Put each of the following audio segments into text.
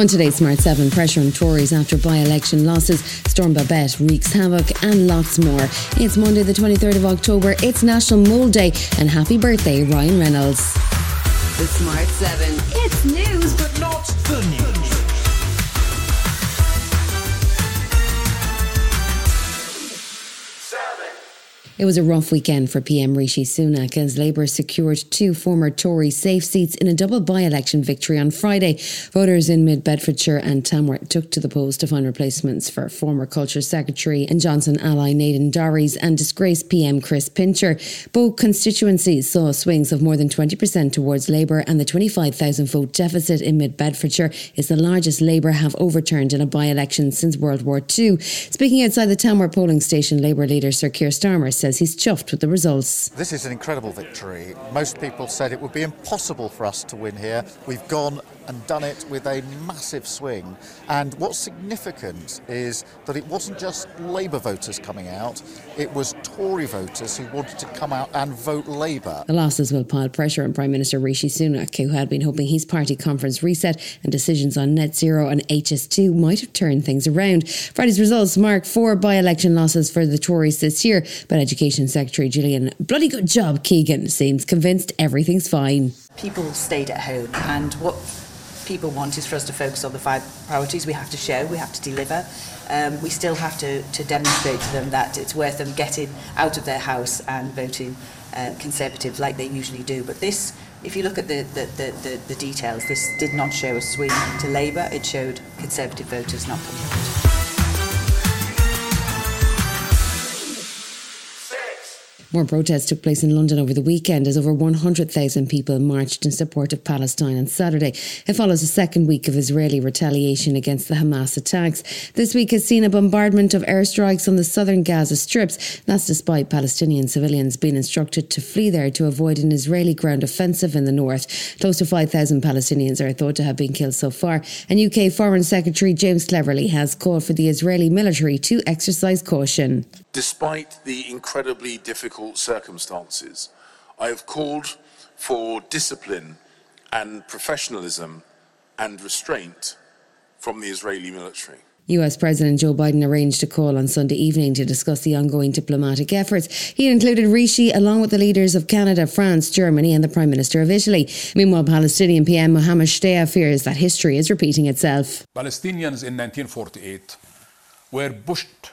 On today's Smart 7, pressure on Tories after by election losses, Storm Babet wreaks havoc, and lots more. It's Monday, the 23rd of October. It's National Mold Day, and happy birthday, Ryan Reynolds. The Smart 7. It's news, It was a rough weekend for PM Rishi Sunak as Labour secured two former Tory safe seats in a double by election victory on Friday. Voters in Mid Bedfordshire and Tamworth took to the polls to find replacements for former Culture Secretary and Johnson ally Nadine Dorries and disgraced PM Chris Pincher. Both constituencies saw swings of more than 20% towards Labour, and the 25,000 vote deficit in Mid Bedfordshire is the largest Labour have overturned in a by election since World War II. Speaking outside the Tamworth polling station, Labour leader Sir Keir Starmer says he's chuffed with the results. This is an incredible victory. Most people said it would be impossible for us to win here. We've gone and done it with a massive swing. And what's significant is that it wasn't just Labour voters coming out, it was Tory voters who wanted to come out and vote Labour. The losses will pile pressure on Prime Minister Rishi Sunak, who had been hoping his party conference reset and decisions on net zero and HS2 might have turned things around. Friday's results mark four by election losses for the Tories this year, but Education Secretary Gillian Bloody Good Job Keegan seems convinced everything's fine. People stayed at home, and what people want is for us to focus on the five priorities we have to show, we have to deliver. Um, we still have to, to demonstrate to them that it's worth them getting out of their house and voting uh, Conservative like they usually do. But this, if you look at the, the, the, the, the details, this did not show a swing to Labour, it showed Conservative voters not coming out. More protests took place in London over the weekend as over 100,000 people marched in support of Palestine on Saturday. It follows a second week of Israeli retaliation against the Hamas attacks. This week has seen a bombardment of airstrikes on the southern Gaza strips. That's despite Palestinian civilians being instructed to flee there to avoid an Israeli ground offensive in the north. Close to 5,000 Palestinians are thought to have been killed so far. And UK Foreign Secretary James Cleverly has called for the Israeli military to exercise caution. Despite the incredibly difficult circumstances, I have called for discipline and professionalism and restraint from the Israeli military. US President Joe Biden arranged a call on Sunday evening to discuss the ongoing diplomatic efforts. He included Rishi along with the leaders of Canada, France, Germany, and the Prime Minister of Italy. Meanwhile, Palestinian PM Mohammed Shtayyeh fears that history is repeating itself. Palestinians in 1948 were pushed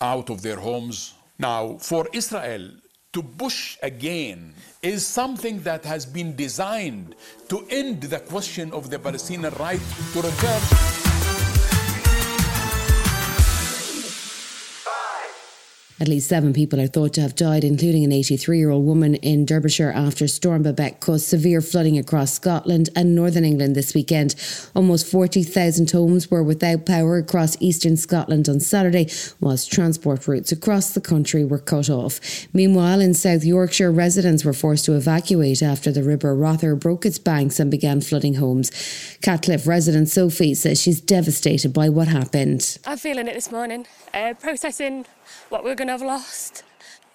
out of their homes. Now, for Israel to push again is something that has been designed to end the question of the Palestinian right to return. At least seven people are thought to have died, including an 83 year old woman in Derbyshire after Storm Babet caused severe flooding across Scotland and northern England this weekend. Almost 40,000 homes were without power across eastern Scotland on Saturday, whilst transport routes across the country were cut off. Meanwhile, in South Yorkshire, residents were forced to evacuate after the River Rother broke its banks and began flooding homes. Catcliffe resident Sophie says she's devastated by what happened. I'm feeling it this morning. Uh, processing what we're going to have lost.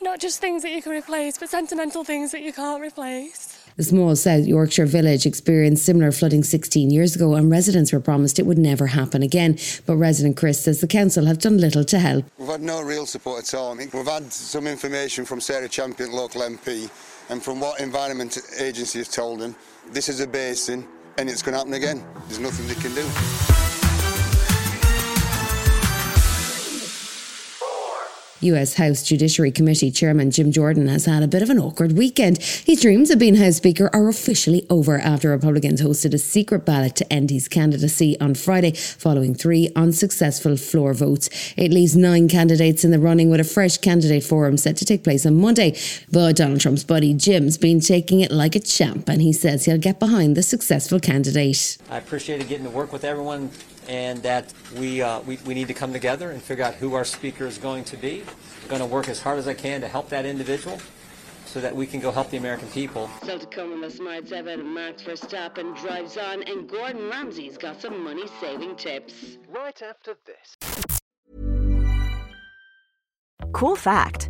Not just things that you can replace, but sentimental things that you can't replace. The small South Yorkshire village experienced similar flooding 16 years ago, and residents were promised it would never happen again. But resident Chris says the council have done little to help. We've had no real support at all. I mean, we've had some information from Sarah Champion, local MP, and from what Environment Agency has told them, this is a basin and it's going to happen again. There's nothing they can do. US House Judiciary Committee Chairman Jim Jordan has had a bit of an awkward weekend. His dreams of being House Speaker are officially over after Republicans hosted a secret ballot to end his candidacy on Friday, following three unsuccessful floor votes. It leaves nine candidates in the running with a fresh candidate forum set to take place on Monday. But Donald Trump's buddy Jim's been taking it like a champ, and he says he'll get behind the successful candidate. I appreciated getting to work with everyone and that we, uh, we, we need to come together and figure out who our speaker is going to be. I'm going to work as hard as I can to help that individual so that we can go help the American people. Still to come on the Smart 7, Max Verstappen drives on and Gordon Ramsay's got some money-saving tips. Right after this. Cool fact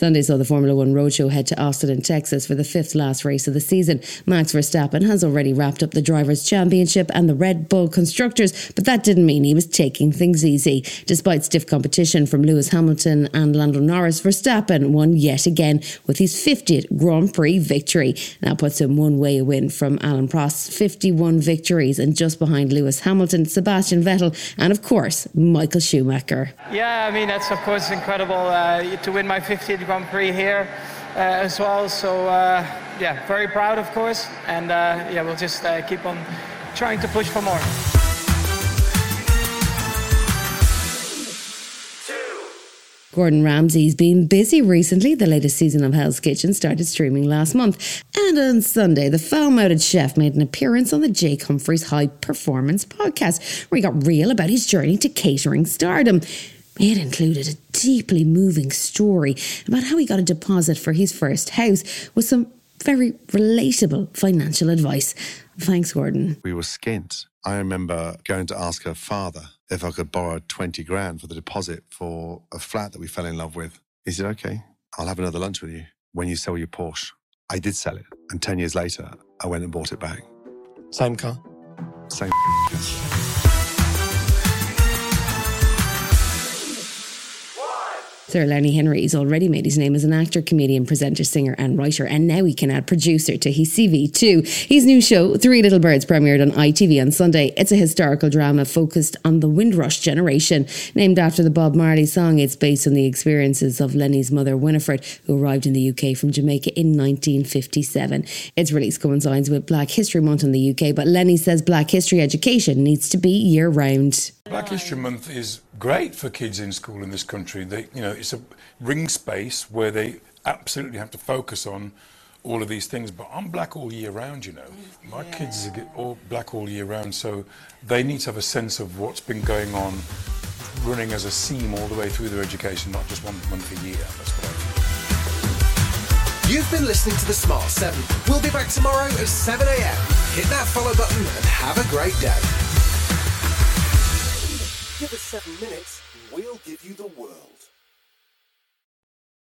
Sunday saw the Formula One Roadshow head to Austin in Texas for the fifth last race of the season. Max Verstappen has already wrapped up the Drivers' Championship and the Red Bull Constructors, but that didn't mean he was taking things easy. Despite stiff competition from Lewis Hamilton and Lando Norris, Verstappen won yet again with his 50th Grand Prix victory. That puts him one way away from Alain Prost's 51 victories and just behind Lewis Hamilton, Sebastian Vettel, and of course, Michael Schumacher. Yeah, I mean, that's of course incredible uh, to win my 50th Grand Prix here uh, as well. So uh, yeah, very proud, of course, and uh, yeah, we'll just keep on trying to push for more. Gordon Ramsay's been busy recently. The latest season of Hell's Kitchen started streaming last month. And on Sunday, the foul mouthed chef made an appearance on the Jake Humphrey's High Performance podcast, where he got real about his journey to catering stardom. It included a deeply moving story about how he got a deposit for his first house with some very relatable financial advice. Thanks, Gordon. We were skint. I remember going to ask her father if I could borrow 20 grand for the deposit for a flat that we fell in love with. He said, okay, I'll have another lunch with you when you sell your Porsche. I did sell it. And 10 years later, I went and bought it back. Same car? Same. Sir Lenny Henry has already made his name as an actor, comedian, presenter, singer, and writer, and now he can add producer to his CV too. His new show, Three Little Birds, premiered on ITV on Sunday. It's a historical drama focused on the Windrush generation. Named after the Bob Marley song, it's based on the experiences of Lenny's mother, Winifred, who arrived in the UK from Jamaica in 1957. Its release coincides with Black History Month in the UK, but Lenny says Black history education needs to be year round. Black History Month is great for kids in school in this country. They, you know, it's a ring space where they absolutely have to focus on all of these things. But I'm black all year round, you know. My yeah. kids are all black all year round, so they need to have a sense of what's been going on, running as a seam all the way through their education, not just one month a year. That's what I think. You've been listening to the Smart 7. We'll be back tomorrow at 7 a.m. Hit that follow button and have a great day. Give us seven minutes, we'll give you the world.